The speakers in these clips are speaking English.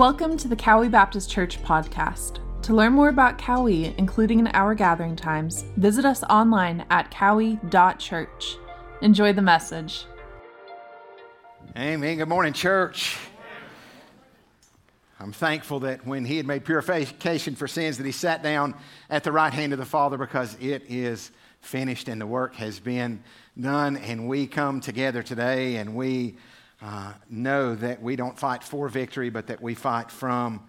Welcome to the Cowee Baptist Church podcast. To learn more about Cowee, including our gathering times, visit us online at cowee.church. Enjoy the message. Amen. Good morning, church. I'm thankful that when he had made purification for sins, that he sat down at the right hand of the Father because it is finished and the work has been done. And we come together today and we uh, know that we don't fight for victory, but that we fight from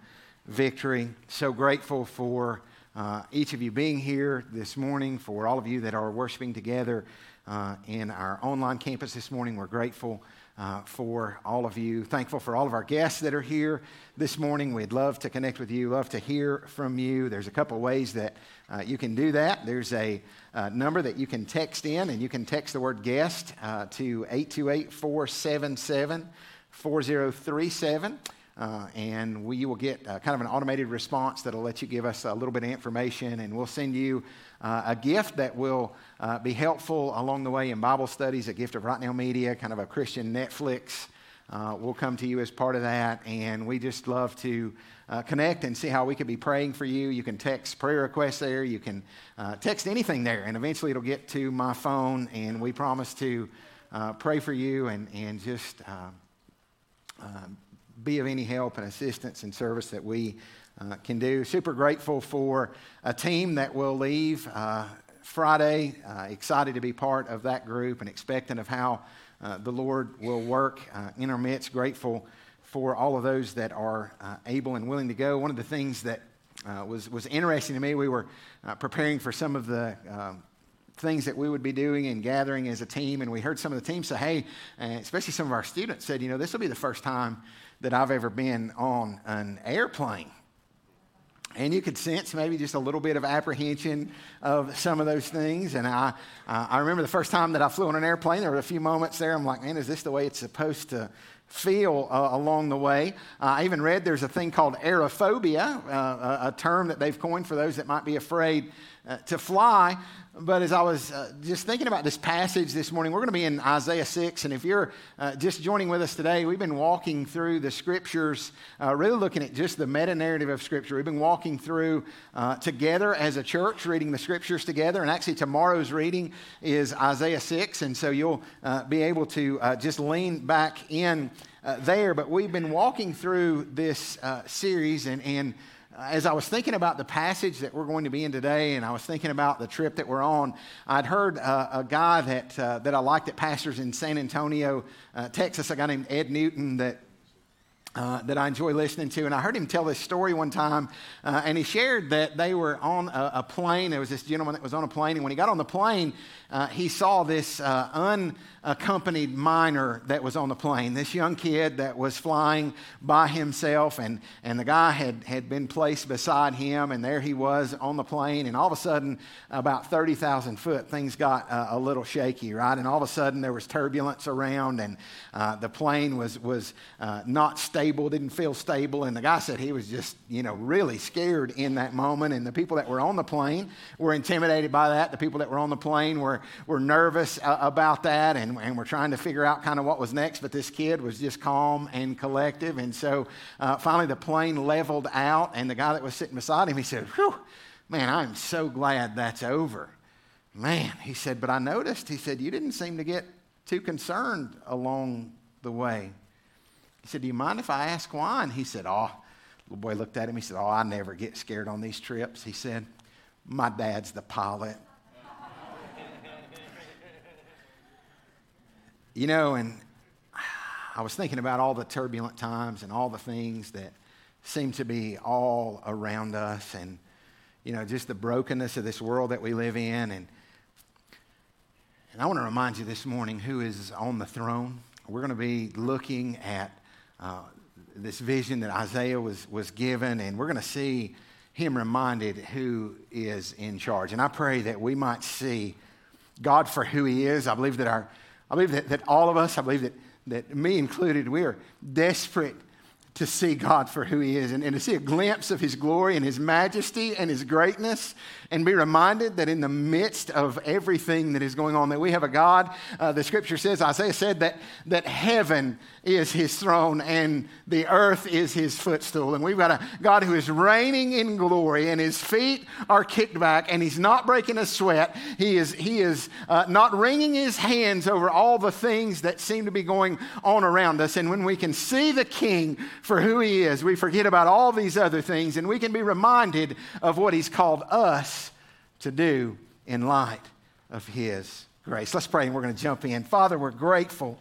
victory. So grateful for uh, each of you being here this morning, for all of you that are worshiping together uh, in our online campus this morning. We're grateful uh, for all of you. Thankful for all of our guests that are here this morning. We'd love to connect with you, love to hear from you. There's a couple ways that uh, you can do that. There's a uh, number that you can text in, and you can text the word guest uh, to 828 477 4037. Uh, and we will get uh, kind of an automated response that'll let you give us a little bit of information, and we'll send you uh, a gift that will uh, be helpful along the way in Bible studies, a gift of Right Now Media, kind of a Christian Netflix. Uh, we'll come to you as part of that, and we just love to uh, connect and see how we could be praying for you. You can text prayer requests there, you can text anything there, and eventually it'll get to my phone, and we promise to pray for you and, and just be of any help and assistance and service that we uh, can do. Super grateful for a team that will leave uh, Friday. Uh, excited to be part of that group and expectant of how uh, the Lord will work uh, in our midst. Grateful for all of those that are uh, able and willing to go. One of the things that was, was interesting to me, we were preparing for some of the um, things that we would be doing and gathering as a team. And we heard some of the team say, hey, especially some of our students said, you know, this will be the first time that I've ever been on an airplane. And you could sense maybe just a little bit of apprehension of some of those things. And I, uh, I remember the first time that I flew on an airplane, there were a few moments there. I'm like, man, is this the way it's supposed to feel uh, along the way? Uh, I even read there's a thing called aerophobia, uh, a term that they've coined for those that might be afraid uh, to fly. But as I was uh, just thinking about this passage this morning, we're going to be in Isaiah 6. And if you're uh, just joining with us today, we've been walking through the scriptures, really looking at just the meta narrative of scripture. We've been walking through together as a church, reading the scriptures together. And actually, tomorrow's reading is Isaiah 6. And so you'll be able to just lean back in there. But we've been walking through this series and, and as I was thinking about the passage that we're going to be in today, and I was thinking about the trip that we're on, I'd heard uh, a guy that, uh, that I like that pastors in San Antonio, uh, Texas, a guy named Ed Newton that uh, that I enjoy listening to. And I heard him tell this story one time, uh, and he shared that they were on a, a, plane. There was this gentleman that was on a plane, and when he got on the plane, uh, he saw this uh, unaccompanied minor that was on the plane, this young kid that was flying by himself, and, and the guy had, had been placed beside him, and there he was on the plane, and all of a sudden, about 30,000 foot, things got uh, a little shaky, right? And all of a sudden, there was turbulence around, and the plane was, was not stable, didn't feel stable, and the guy said he was just, you know, really scared in that moment, and the people that were on the plane were intimidated by that. The people that were on the plane were were, nervous uh, about that and, and we're trying to figure out kind of what was next. But this kid was just calm and collective. And so uh, finally the plane leveled out, and the guy that was sitting beside him, he said, Whew, man, I'm so glad that's over. Man, he said, but I noticed, he said, you didn't seem to get too concerned along the way. He said, Do you mind if I ask why? And he said, Oh, little boy looked at him. He said, Oh, I never get scared on these trips. He said, My dad's the pilot. You know, and I was thinking about all the turbulent times and all the things that seem to be all around us and, you know, just the brokenness of this world that we live in. And, and I want to remind you this morning who is on the throne. We're going to be looking at uh, this vision that Isaiah was, was given, and we're going to see him reminded who is in charge. And I pray that we might see God for who he is. I believe that our I believe that, that all of us, I believe that, that me included, we are desperate to see God for who He is and, and, to see a glimpse of His glory and His majesty and His greatness and be reminded that in the midst of everything that is going on, that we have a God. Uh, the scripture says, Isaiah said that, that heaven is His throne and the earth is His footstool. And we've got a God who is reigning in glory and His feet are kicked back and He's not breaking a sweat. He is, he is uh, not wringing His hands over all the things that seem to be going on around us. And when we can see the King, for who he is. We forget about all these other things, and we can be reminded of what he's called us to do in light of his grace. Let's pray, and we're going to jump in. Father, we're grateful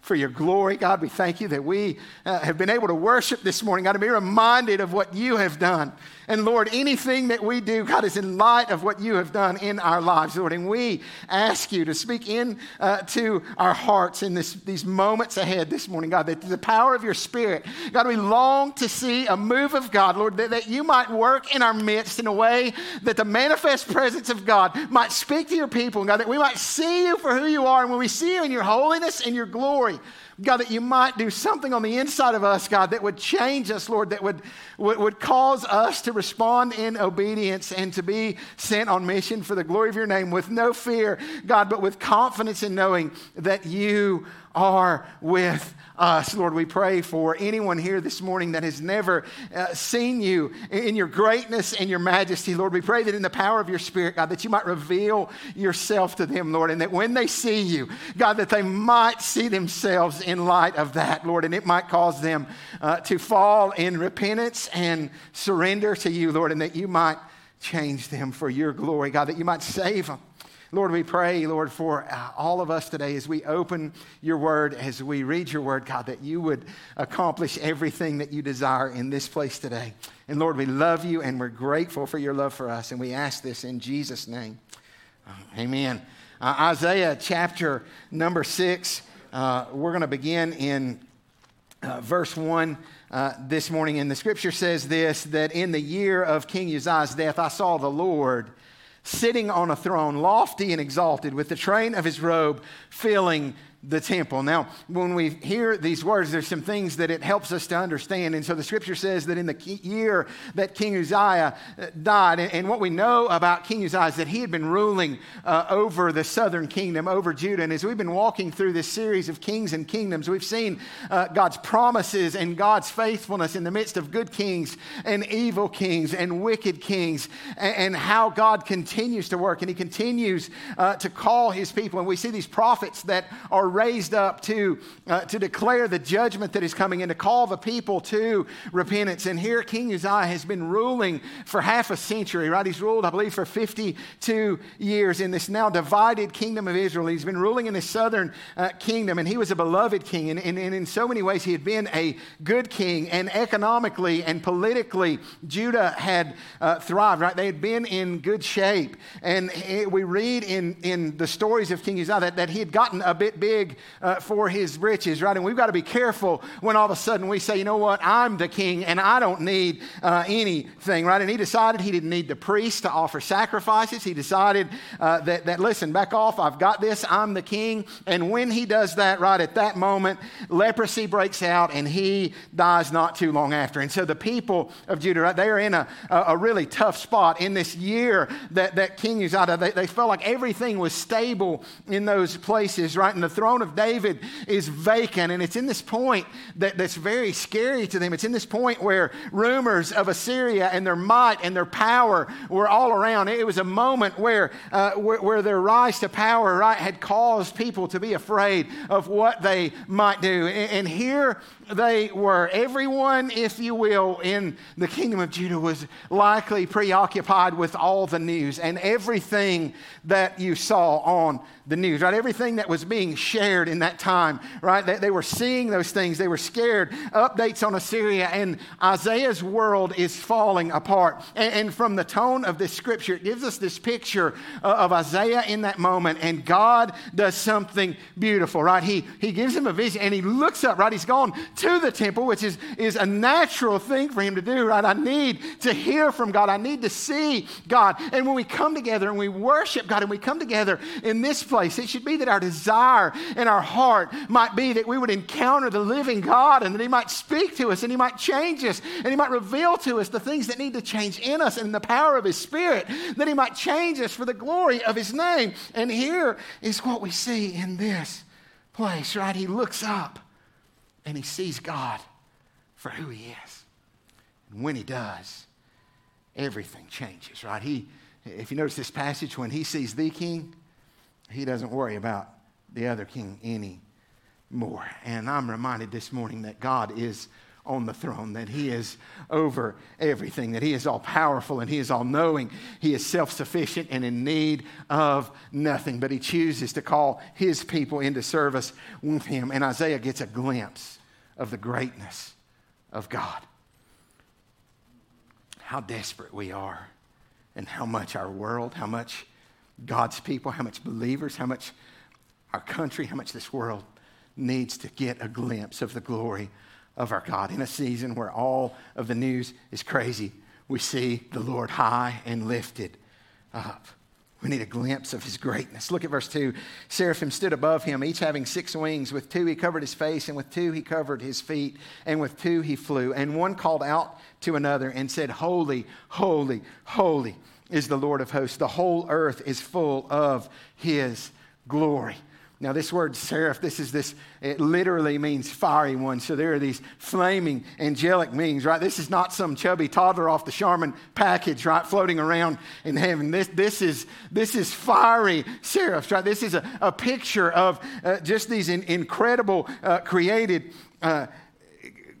for your glory. God, we thank you that we uh, have been able to worship this morning. God, to be reminded of what you have done. And Lord, anything that we do, God, is in light of what you have done in our lives, Lord. And we ask you to speak in uh, to our hearts in this, these moments ahead this morning, God, that the power of your Spirit, God, we long to see a move of God, Lord, that, that you might work in our midst in a way that the manifest presence of God might speak to your people, God, that we might see you for who you are. And when we see you in your holiness and your glory, God, that you might do something on the inside of us, God, that would change us, Lord, that would, would, would, cause us to respond in obedience and to be sent on mission for the glory of your name with no fear, God, but with confidence in knowing that you are with us. Lord, we pray for anyone here this morning that has never uh, seen you in your greatness and your majesty. Lord, we pray that in the power of your Spirit, God, that you might reveal yourself to them, Lord, and that when they see you, God, that they might see themselves in light of that, Lord, and it might cause them uh, to fall in repentance and surrender to you, Lord, and that you might change them for your glory, God, that you might save them. Lord, we pray, Lord, for uh, all of us today as we open your word, as we read your word, God, that you would accomplish everything that you desire in this place today. And Lord, we love you and we're grateful for your love for us. And we ask this in Jesus' name. Uh, amen. Uh, Isaiah chapter number six, uh, we're going to begin in uh, verse one. Uh, this morning, and the scripture says this that in the year of King Uzziah's death, I saw the Lord sitting on a throne, lofty and exalted, with the train of his robe filling the temple. Now, when we hear these words, there's some things that it helps us to understand. And so the scripture says that in the year that King Uzziah uh, died, and what we know about King Uzziah is that he had been ruling uh, over the southern kingdom, over Judah. And as we've been walking through this series of kings and kingdoms, we've seen uh, God's promises and God's faithfulness in the midst of good kings and evil kings and wicked kings, and, and how God continues to work and he continues uh, to call his people. And we see these prophets that are raised up to, uh, to declare the judgment that is coming and to call the people to repentance. And here King Uzziah has been ruling for half a century, right? He's ruled, I believe, for 52 years in this now divided kingdom of Israel. He's been ruling in the southern uh, kingdom, and he was a beloved king. And, and, and in so many ways, he had been a good king. And economically and politically, Judah had uh, thrived, right? They had been in good shape. And we read in, in the stories of King Uzziah that, that he had gotten a bit big uh, for his riches, right? And we've got to be careful when all of a sudden we say, you know what, I'm the king and I don't need uh, anything, right? And he decided he didn't need the priest to offer sacrifices. He decided uh, that, that, listen, back off, I've got this, I'm the king. And when he does that, right at that moment, leprosy breaks out and he dies not too long after. And so the people of Judah, right, they are in a, a really tough spot in this year that, that King Uzziah, they, they felt like everything was stable in those places, right? And the throne throne of David is vacant. And it's in this point that, that's very scary to them. It's in this point where rumors of Assyria and their might and their power were all around. It was a moment where, uh, where, where, their rise to power right, had caused people to be afraid of what they might do. And, and here they were. Everyone, if you will, in the kingdom of Judah was likely preoccupied with all the news and everything that you saw on the news, right? Everything that was being shared in that time, right? They, they, were seeing those things. They were scared. Updates on Assyria, and Isaiah's world is falling apart. And, and from the tone of this scripture, it gives us this picture of Isaiah in that moment, and God does something beautiful, right? He, he gives him a vision, and he looks up, right? He's gone to the temple, which is, is a natural thing for him to do, right? I need to hear from God. I need to see God. And when we come together and we worship God and we come together in this place. It should be that our desire and our heart might be that we would encounter the living God and that He might speak to us and He might change us and He might reveal to us the things that need to change in us and the power of His Spirit, that He might change us for the glory of His name. And here is what we see in this place, right? He looks up and He sees God for who He is. And when He does, everything changes, right? He, if you notice this passage, when He sees the King, He doesn't worry about the other king anymore. And I'm reminded this morning that God is on the throne, that He is over everything, that He is all powerful and He is all knowing. He is self sufficient and in need of nothing, but He chooses to call His people into service with Him. And Isaiah gets a glimpse of the greatness of God. How desperate we are, and how much our world, how much God's people, how much believers, how much our country, how much this world needs to get a glimpse of the glory of our God. In a season where all of the news is crazy, we see the Lord high and lifted up. We need a glimpse of his greatness. Look at verse 2. Seraphim stood above him, each having six wings. With two he covered his face, and with two he covered his feet, and with two he flew. And one called out to another and said, Holy, holy, holy is the Lord of hosts. The whole earth is full of his glory. Now, this word seraph, this is this, it literally means fiery one. So there are these flaming angelic beings, right? This is not some chubby toddler off the Charmin package, right? Floating around in heaven. This, this, is, this is fiery seraphs, right? This is a, a picture of uh, just these in, incredible uh, created. Uh,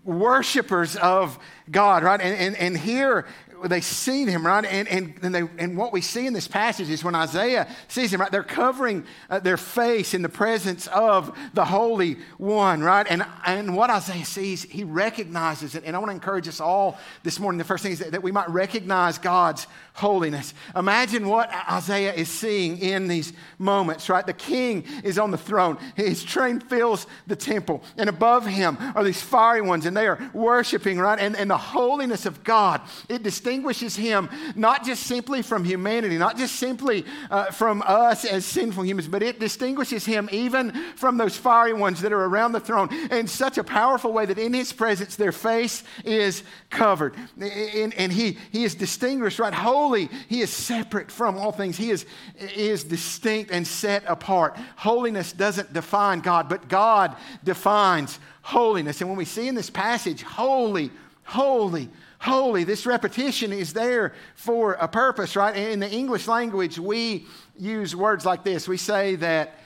worshipers of God, right? And, and, and here they seen him, right? And, and, and, they, and what we see in this passage is when Isaiah sees him, right? They're covering uh, their face in the presence of the Holy One, right? And, and what Isaiah sees, he recognizes it. And I want to encourage us all this morning. The first thing is that, that we might recognize God's holiness. Imagine what Isaiah is seeing in these moments, right? The king is on the throne, his train fills the temple, and above him are these fiery ones, and they are worshiping, right? And, and the holiness of God, it distinguishes him not just simply from humanity, not just simply uh, from us as sinful humans, but it distinguishes him even from those fiery ones that are around the throne in such a powerful way that in his presence their face is covered. And, and he, he is distinguished, right? Holy, he is separate from all things. He is, he is distinct and set apart. Holiness doesn't define God, but God defines holiness. And when we see in this passage, holy, holy, holy. This repetition is there for a purpose, right? In the English language, we use words like this. We say that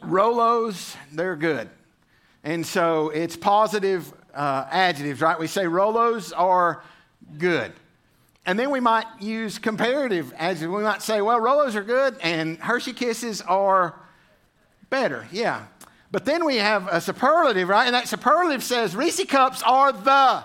Rolos, they're good. And so it's positive uh, adjectives, right? We say Rolos are good. And then we might use comparative adjectives. We might say, well, Rolos are good and Hershey Kisses are better. Yeah. But then we have a superlative, right? And that superlative says Reese Cups are the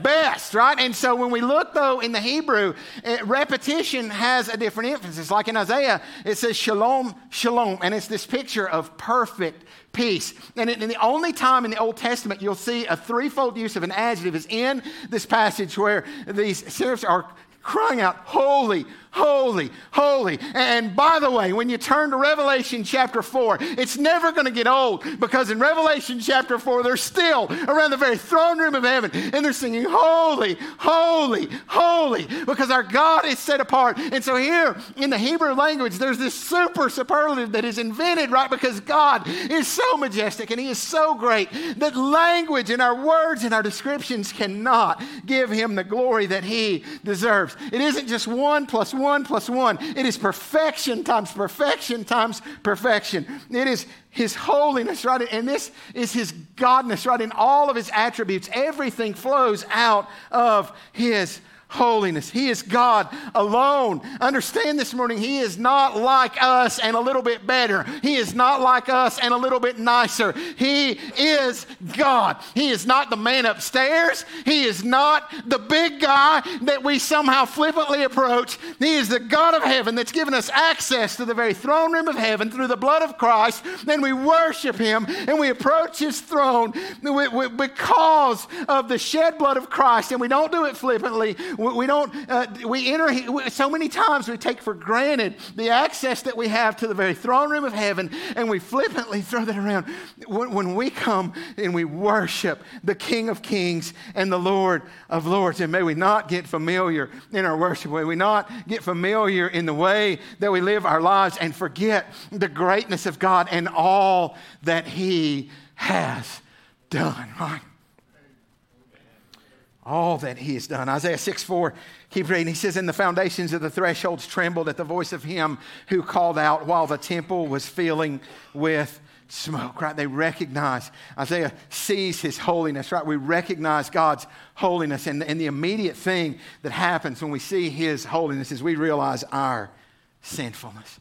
best, right? And so when we look, though, in the Hebrew, it, repetition has a different emphasis. Like in Isaiah, it says shalom, shalom, and it's this picture of perfect peace. And, it, and the only time in the Old Testament you'll see a threefold use of an adjective is in this passage where these seraphs are crying out, Holy, holy, holy. And by the way, when you turn to Revelation chapter 4, it's never going to get old because in Revelation chapter 4, they're still around the very throne room of heaven and they're singing, Holy, holy, holy, because our God is set apart. And so here in the Hebrew language, there's this super superlative that is invented, right? Because God is so majestic and He is so great that language and our words and our descriptions cannot give Him the glory that He deserves. It isn't just one plus one one plus one. It is perfection times perfection times perfection. It is His holiness, right? And this is His godness, right? In all of His attributes, everything flows out of His holiness. He is God alone. Understand this morning, He is not like us and a little bit better. He is not like us and a little bit nicer. He is God. He is not the man upstairs. He is not the big guy that we somehow flippantly approach. He is the God of heaven that's given us access to the very throne room of heaven through the blood of Christ. Then we worship Him and we approach His throne because of the shed blood of Christ. And we don't do it flippantly We don't, uh, we enter, so many times we take for granted the access that we have to the very throne room of heaven and we flippantly throw that around. When, when we come and we worship the King of Kings and the Lord of Lords, and may we not get familiar in our worship, may we not get familiar in the way that we live our lives and forget the greatness of God and all that He has done, right? All that he has done. Isaiah 6 4, keep reading. He says, And the foundations of the thresholds trembled at the voice of him who called out while the temple was filling with smoke, right? They recognize, Isaiah sees his holiness, right? We recognize God's holiness. And, and the immediate thing that happens when we see his holiness is we realize our sinfulness.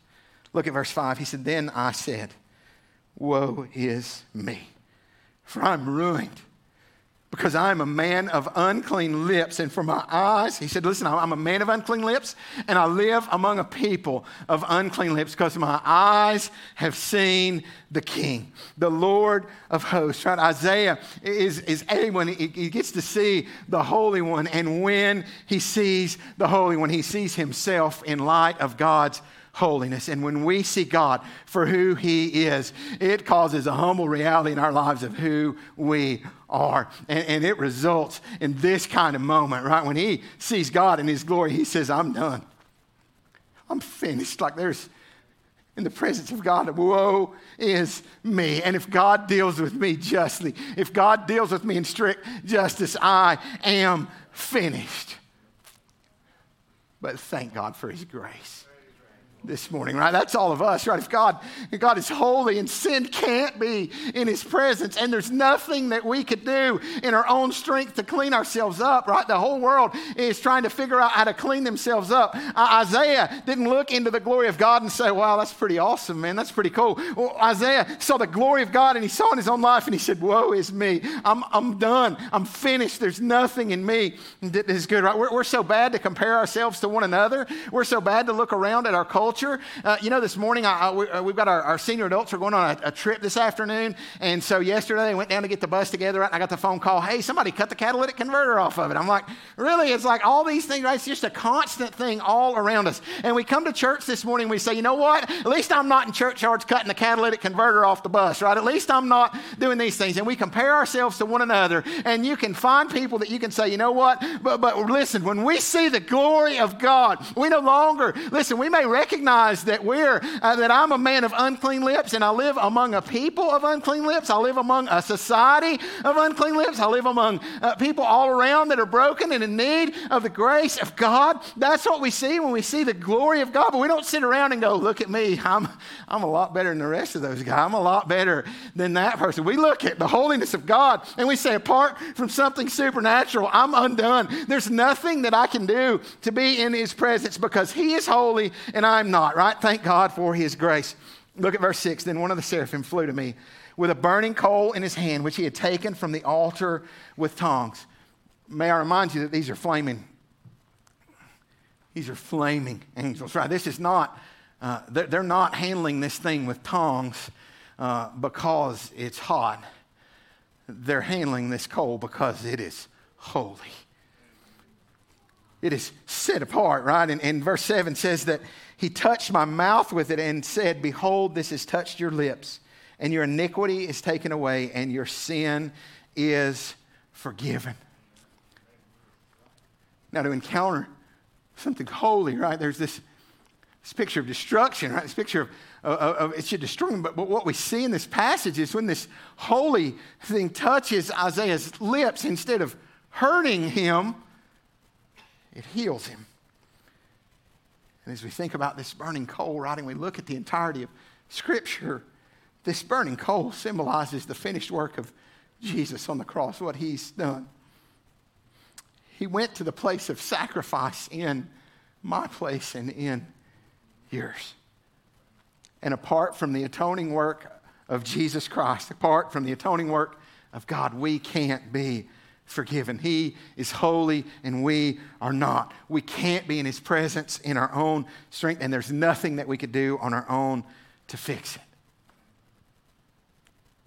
Look at verse 5. He said, Then I said, Woe is me for I'm ruined because I'm a man of unclean lips. And for my eyes, he said, Listen, I'm a man of unclean lips, and I live among a people of unclean lips because my eyes have seen the King, the Lord of hosts. Right? Isaiah is, is anyone, he, he gets to see the Holy One. And when he sees the Holy One, he sees himself in light of God's holiness. And when we see God for who He is, it causes a humble reality in our lives of who we are. And, and, it results in this kind of moment, right? When He sees God in His glory, He says, I'm done. I'm finished. Like there's in the presence of God, woe is me. And if God deals with me justly, if God deals with me in strict justice, I am finished. But thank God for His grace this morning, right? That's all of us, right? If God, if God is holy and sin can't be in his presence, and there's nothing that we could do in our own strength to clean ourselves up, right? The whole world is trying to figure out how to clean themselves up. Uh, Isaiah didn't look into the glory of God and say, wow, that's pretty awesome, man. That's pretty cool. Well, Isaiah saw the glory of God and he saw in his own life and he said, woe is me. I'm, I'm done. I'm finished. There's nothing in me that is good, right? We're, we're so bad to compare ourselves to one another. We're so bad to look around at our culture culture. Uh, you know, this morning I, I, we, have uh, got our, our, senior adults are going on a, a, trip this afternoon. And so yesterday they went down to get the bus together. Right? I got the phone call, hey, somebody cut the catalytic converter off of it. I'm like, really? It's like all these things, right? It's just a constant thing all around us. And we come to church this morning, we say, you know what? At least I'm not in churchyards cutting the catalytic converter off the bus, right? At least I'm not doing these things. And we compare ourselves to one another. And you can find people that you can say, you know what? But, but listen, when we see the glory of God, we no longer, listen, we may recognize recognize that we're, uh, that I'm a man of unclean lips and I live among a people of unclean lips. I live among a society of unclean lips. I live among uh, people all around that are broken and in need of the grace of God. That's what we see when we see the glory of God. But we don't sit around and go, look at me. I'm, I'm a lot better than the rest of those guys. I'm a lot better than that person. We look at the holiness of God and we say, apart from something supernatural, I'm undone. There's nothing that I can do to be in his presence because he is holy and I'm not, right? Thank God for his grace. Look at verse 6. Then one of the seraphim flew to me with a burning coal in his hand, which he had taken from the altar with tongs. May I remind you that these are flaming, these are flaming angels, right? This is not, uh, they're, not handling this thing with tongs uh, because it's hot. They're handling this coal because it is holy. It is set apart, right? And, and verse 7 says that he touched my mouth with it and said, Behold, this has touched your lips, and your iniquity is taken away, and your sin is forgiven. Now, to encounter something holy, right? There's this, this picture of destruction, right? This picture of, of, of it should destroy him. But, but what we see in this passage is when this holy thing touches Isaiah's lips, instead of hurting him, it heals him. And as we think about this burning coal, right, and we look at the entirety of Scripture, this burning coal symbolizes the finished work of Jesus on the cross, what he's done. He went to the place of sacrifice in my place and in yours. And apart from the atoning work of Jesus Christ, apart from the atoning work of God, we can't be forgiven. He is holy and we are not. We can't be in His presence in our own strength, and there's nothing that we could do on our own to fix it.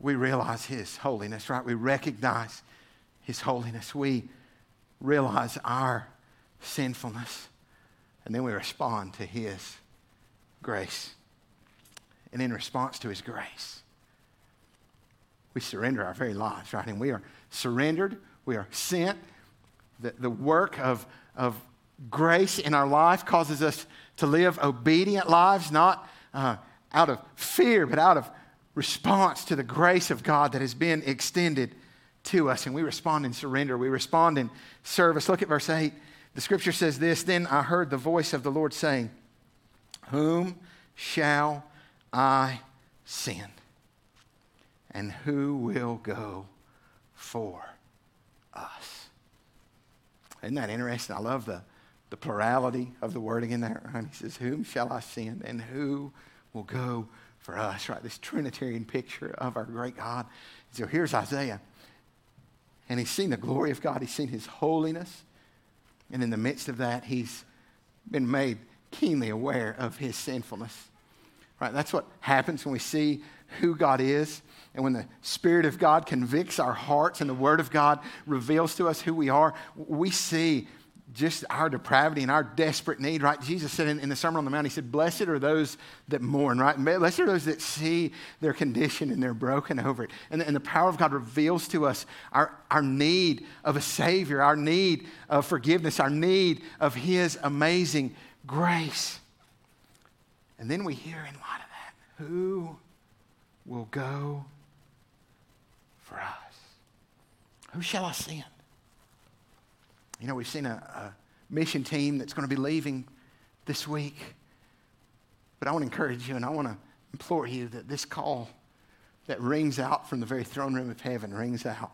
We realize His holiness, right? We recognize His holiness. We realize our sinfulness. And then we respond to His grace. And in response to His grace, we surrender our very lives, right? And we are surrendered, we are sent. The, the work of, of grace in our life causes us to live obedient lives, not uh, out of fear, but out of response to the grace of God that has been extended to us. And we respond in surrender, we respond in service. Look at verse 8. The scripture says this Then I heard the voice of the Lord saying, Whom shall I send? And who will go for us? Isn't that interesting? I love the, the plurality of the wording in there. Right? He says, Whom shall I send? And who will go for us? Right? This Trinitarian picture of our great God. So here's Isaiah. And he's seen the glory of God, he's seen his holiness. And in the midst of that, he's been made keenly aware of his sinfulness. Right? That's what happens when we see who God is. And when the Spirit of God convicts our hearts and the Word of God reveals to us who we are, we see just our depravity and our desperate need, right? Jesus said in, in, the Sermon on the Mount, He said, Blessed are those that mourn, right? Blessed are those that see their condition and they're broken over it. And, and the power of God reveals to us our, our need of a Savior, our need of forgiveness, our need of His amazing grace. And then we hear in light of that, who will go for us? Who shall I send? You know, we've seen a, a mission team that's going to be leaving this week. But I want to encourage you and I want to implore you that this call that rings out from the very throne room of heaven rings out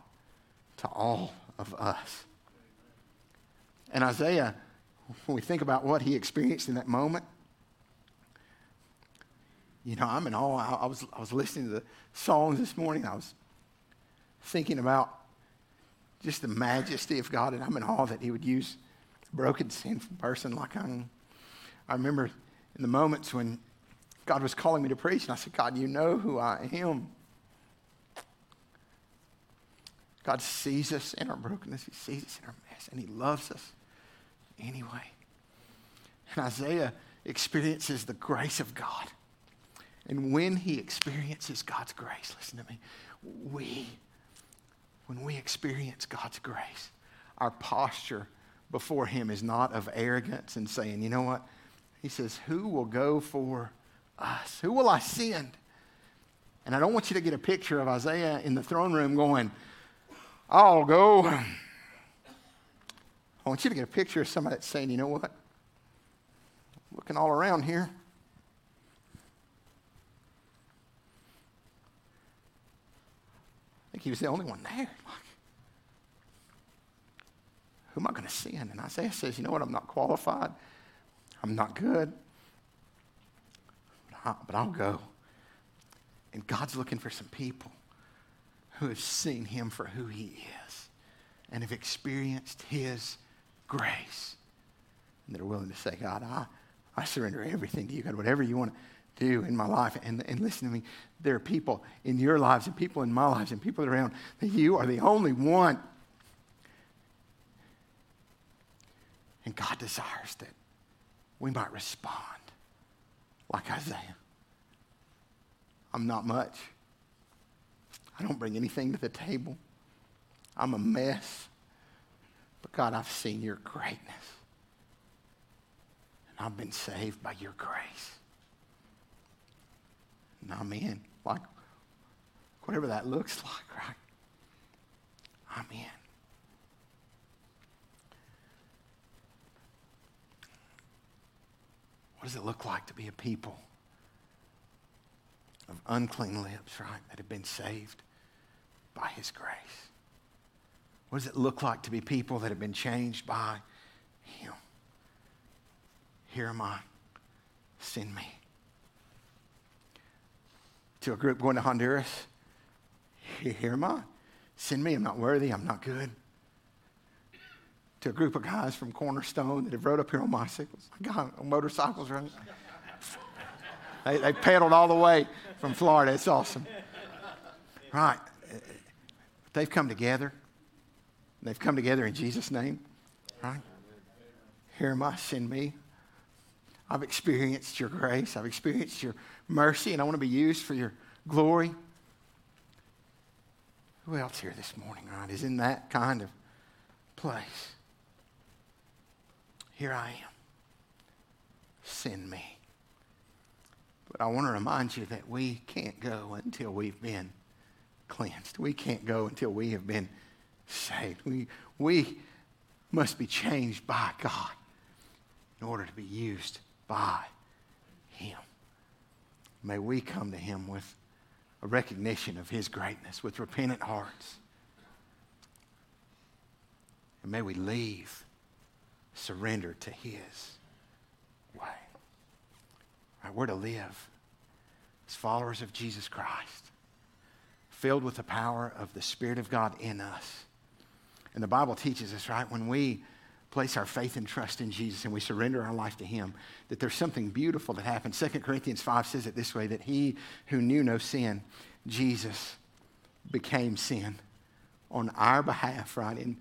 to all of us. And Isaiah, when we think about what he experienced in that moment, you know, I'm in awe. I, was, I was listening to the songs this morning. I was thinking about just the majesty of God, and I'm in awe that He would use a broken, sinful person like I am. I remember in the moments when God was calling me to preach, and I said, God, you know who I am. God sees us in our brokenness, He sees us in our mess, and He loves us anyway. And Isaiah experiences the grace of God. And when he experiences God's grace, listen to me, we when we experience God's grace, our posture before Him is not of arrogance and saying, you know what? He says, Who will go for us? Who will I send? And I don't want you to get a picture of Isaiah in the throne room going, I'll go. I want you to get a picture of somebody that's saying, you know what? Looking all around here. Think he was the only one there. Who am I going to send? And Isaiah says, You know what? I'm not qualified. I'm not good. But I'll go. And God's looking for some people who have seen him for who he is and have experienced his grace. And that are willing to say, God, I, I surrender everything to you. God, whatever you want do in my life. And, and listen to me, there are people in your lives and people in my lives and people around that you are the only one. And God desires that we might respond like Isaiah. I'm not much. I don't bring anything to the table. I'm a mess. But God, I've seen your greatness. And I've been saved by your grace. I'm in. Like, whatever that looks like, right? I'm in. What does it look like to be a people of unclean lips, right, that have been saved by His grace? What does it look like to be people that have been changed by Him? Here am I. Send me to a group going to Honduras. Here am I. Send me. I'm not worthy. I'm not good. To a group of guys from Cornerstone that have rode up here on bicycles, I got on motorcycles, right? they, they pedaled all the way from Florida. It's awesome. Right. They've come together. They've come together in Jesus' name, right? Here am I, send me. I've experienced your grace, I've experienced your mercy, and I want to be used for your glory. Who else here this morning, right, is in that kind of place? Here I am. Send me. But I want to remind you that we can't go until we've been cleansed. We can't go until we have been saved. We, we must be changed by God in order to be used by Him. May we come to Him with a recognition of His greatness, with repentant hearts. And may we leave surrendered to His way. Right, we're to live as followers of Jesus Christ, filled with the power of the Spirit of God in us. And the Bible teaches us, right, when we place our faith and trust in Jesus and we surrender our life to Him, that there's something beautiful that happens. 2 Corinthians 5 says it this way that He who knew no sin, Jesus, became sin on our behalf, right? And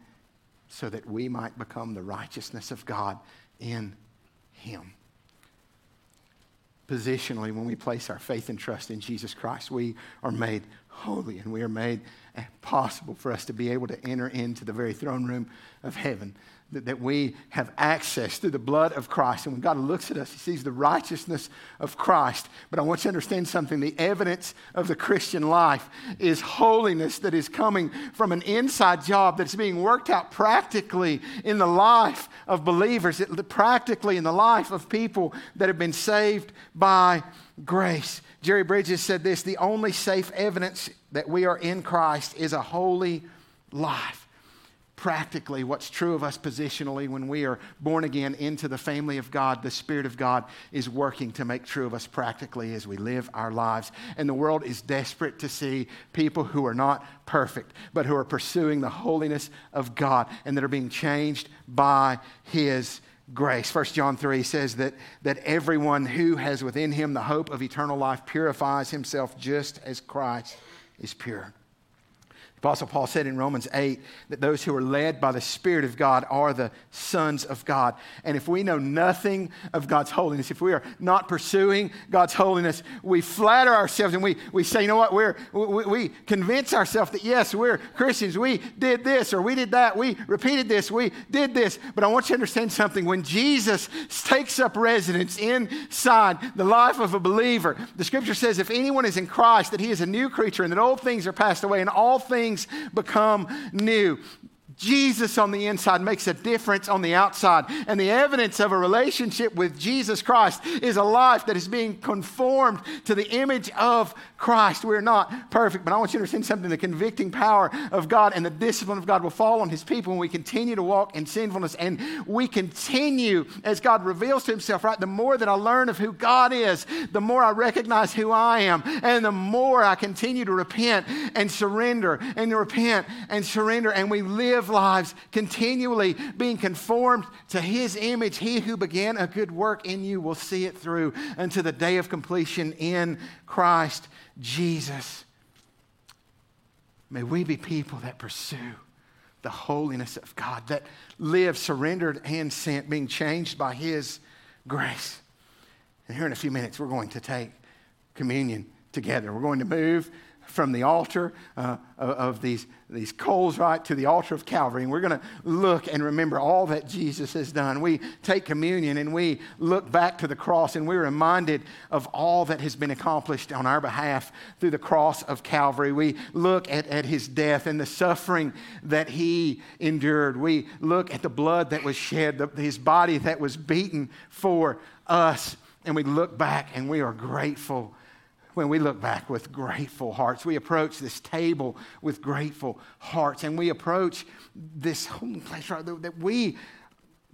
so that we might become the righteousness of God in Him. Positionally, when we place our faith and trust in Jesus Christ, we are made holy and we are made possible for us to be able to enter into the very throne room of heaven that, that we have access through the blood of Christ. And when God looks at us, he sees the righteousness of Christ. But I want you to understand something the evidence of the Christian life is holiness that is coming from an inside job that's being worked out practically in the life of believers, practically in the life of people that have been saved by grace. Jerry Bridges said this the only safe evidence that we are in Christ is a holy life practically what's true of us positionally when we are born again into the family of God. The Spirit of God is working to make true of us practically as we live our lives. And the world is desperate to see people who are not perfect, but who are pursuing the holiness of God and that are being changed by His grace. 1 John 3 says that, that everyone who has within him the hope of eternal life purifies himself just as Christ is pure. Apostle Paul said in Romans 8 that those who are led by the Spirit of God are the sons of God. And if we know nothing of God's holiness, if we are not pursuing God's holiness, we flatter ourselves and we, we say, you know what, we're, we, we convince ourselves that yes, we're Christians. We did this or we did that. We repeated this. We did this. But I want you to understand something. When Jesus takes up residence inside the life of a believer, the scripture says, if anyone is in Christ, that he is a new creature and that old things are passed away and all things things become new. Jesus on the inside makes a difference on the outside. And the evidence of a relationship with Jesus Christ is a life that is being conformed to the image of Christ. We're not perfect, but I want you to understand something. The convicting power of God and the discipline of God will fall on his people when we continue to walk in sinfulness. And we continue as God reveals to himself, right? The more that I learn of who God is, the more I recognize who I am. And the more I continue to repent and surrender and repent and surrender. And we live lives continually being conformed to His image. He who began a good work in you will see it through unto the day of completion in Christ Jesus. May we be people that pursue the holiness of God, that live surrendered and sent, being changed by His grace. And here in a few minutes, we're going to take communion together. We're going to move from the altar uh, of these, these coals right to the altar of Calvary. And we're going to look and remember all that Jesus has done. We take communion and we look back to the cross and we're reminded of all that has been accomplished on our behalf through the cross of Calvary. We look at, at his death and the suffering that he endured. We look at the blood that was shed, the, his body that was beaten for us. And we look back and we are grateful when we look back with grateful hearts. We approach this table with grateful hearts, and we approach this place, right, that we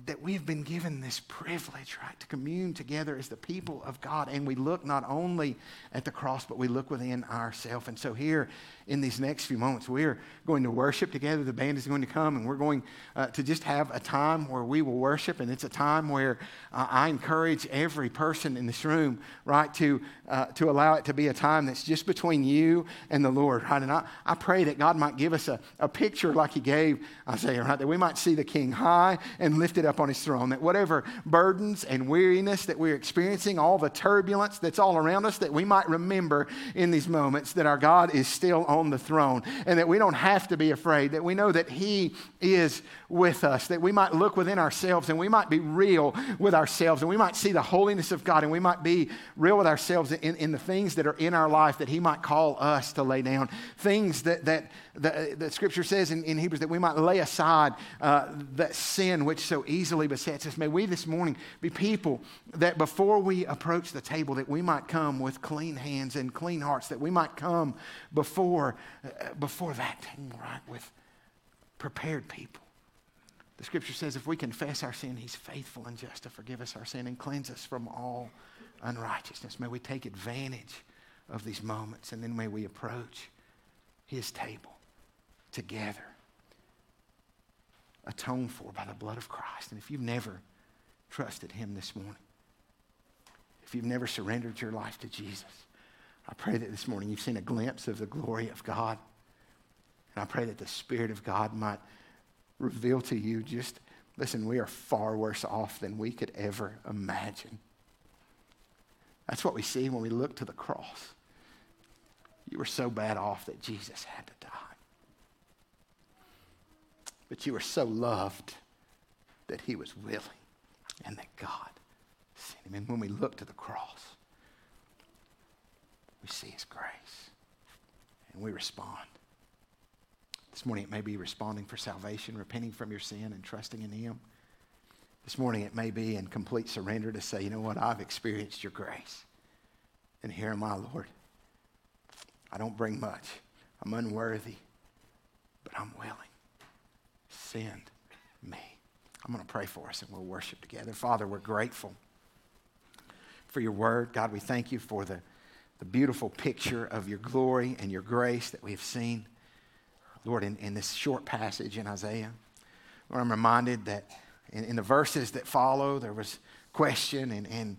that we have been given this privilege, right, to commune together as the people of God. And we look not only at the cross, but we look within ourselves. And so, here in these next few moments, we're going to worship together. The band is going to come, and we're going uh, to just have a time where we will worship. And it's a time where uh, I encourage every person in this room, right, to, uh, to allow it to be a time that's just between you and the Lord, right? And I, I pray that God might give us a, a picture like He gave Isaiah, right, that we might see the King high and lifted seated up on his throne, that whatever burdens and weariness that we're experiencing, all the turbulence that's all around us, that we might remember in these moments that our God is still on the throne and that we don't have to be afraid, that we know that he is with us, that we might look within ourselves and we might be real with ourselves and we might see the holiness of God and we might be real with ourselves in, in the things that are in our life that he might call us to lay down. Things that, that, that, that scripture says in, in Hebrews that we might lay aside uh, that sin which so easily besets us. May we this morning be people that before we approach the table, that we might come with clean hands and clean hearts, that we might come before, uh, before that table, right, with prepared people. The scripture says if we confess our sin, he's faithful and just to forgive us our sin and cleanse us from all unrighteousness. May we take advantage of these moments and then may we approach his table together, atoned for by the blood of Christ. And if you've never trusted him this morning, if you've never surrendered your life to Jesus, I pray that this morning you've seen a glimpse of the glory of God. And I pray that the Spirit of God might reveal to you just, listen, we are far worse off than we could ever imagine. That's what we see when we look to the cross. You were so bad off that Jesus had to. But you were so loved that he was willing and that God sent him. And when we look to the cross, we see his grace and we respond. This morning it may be responding for salvation, repenting from your sin and trusting in him. This morning it may be in complete surrender to say, you know what, I've experienced your grace. And here am I, Lord. I don't bring much. I'm unworthy, but I'm willing. Send me. I'm going to pray for us and we'll worship together. Father, we're grateful for your word. God, we thank you for the, the beautiful picture of your glory and your grace that we have seen, Lord, in, in this short passage in Isaiah. Lord, I'm reminded that in, in the verses that follow, there was question, and, and,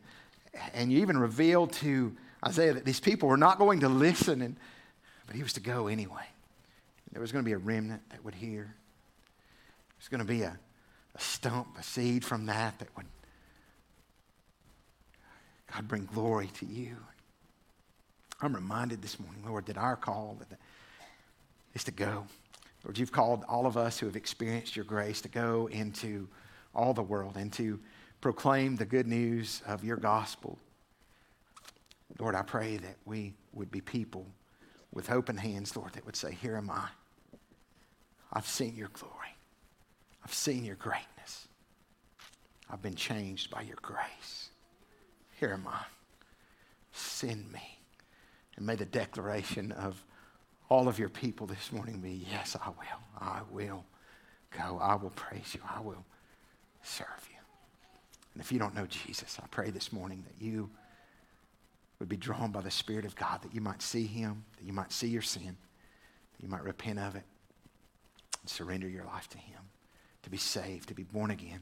and you even revealed to Isaiah that these people were not going to listen, and, but he was to go anyway. There was going to be a remnant that would hear. There's going to be a, a stump, a seed from that that would, God, bring glory to you. I'm reminded this morning, Lord, that our call is to go. Lord, you've called all of us who have experienced your grace to go into all the world and to proclaim the good news of your gospel. Lord, I pray that we would be people with open hands, Lord, that would say, Here am I. I've seen your glory. I've seen your greatness. I've been changed by your grace. Here am I. Send me. And may the declaration of all of your people this morning be yes, I will. I will go. I will praise you. I will serve you. And if you don't know Jesus, I pray this morning that you would be drawn by the Spirit of God, that you might see Him, that you might see your sin, that you might repent of it, and surrender your life to Him, to be saved, to be born again,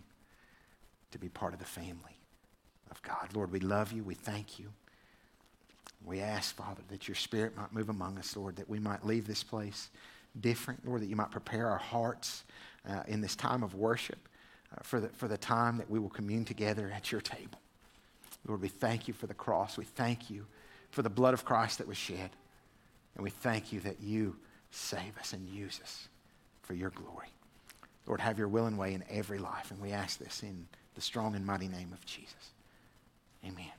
to be part of the family of God. Lord, we love you. We thank you. We ask, Father, that your Spirit might move among us, Lord, that we might leave this place different, Lord, that you might prepare our hearts uh, in this time of worship uh, for, the, for the time that we will commune together at your table. Lord, we thank you for the cross. We thank you for the blood of Christ that was shed. And we thank you that you save us and use us for your glory. Lord, have your will and way in every life. And we ask this in the strong and mighty name of Jesus. Amen.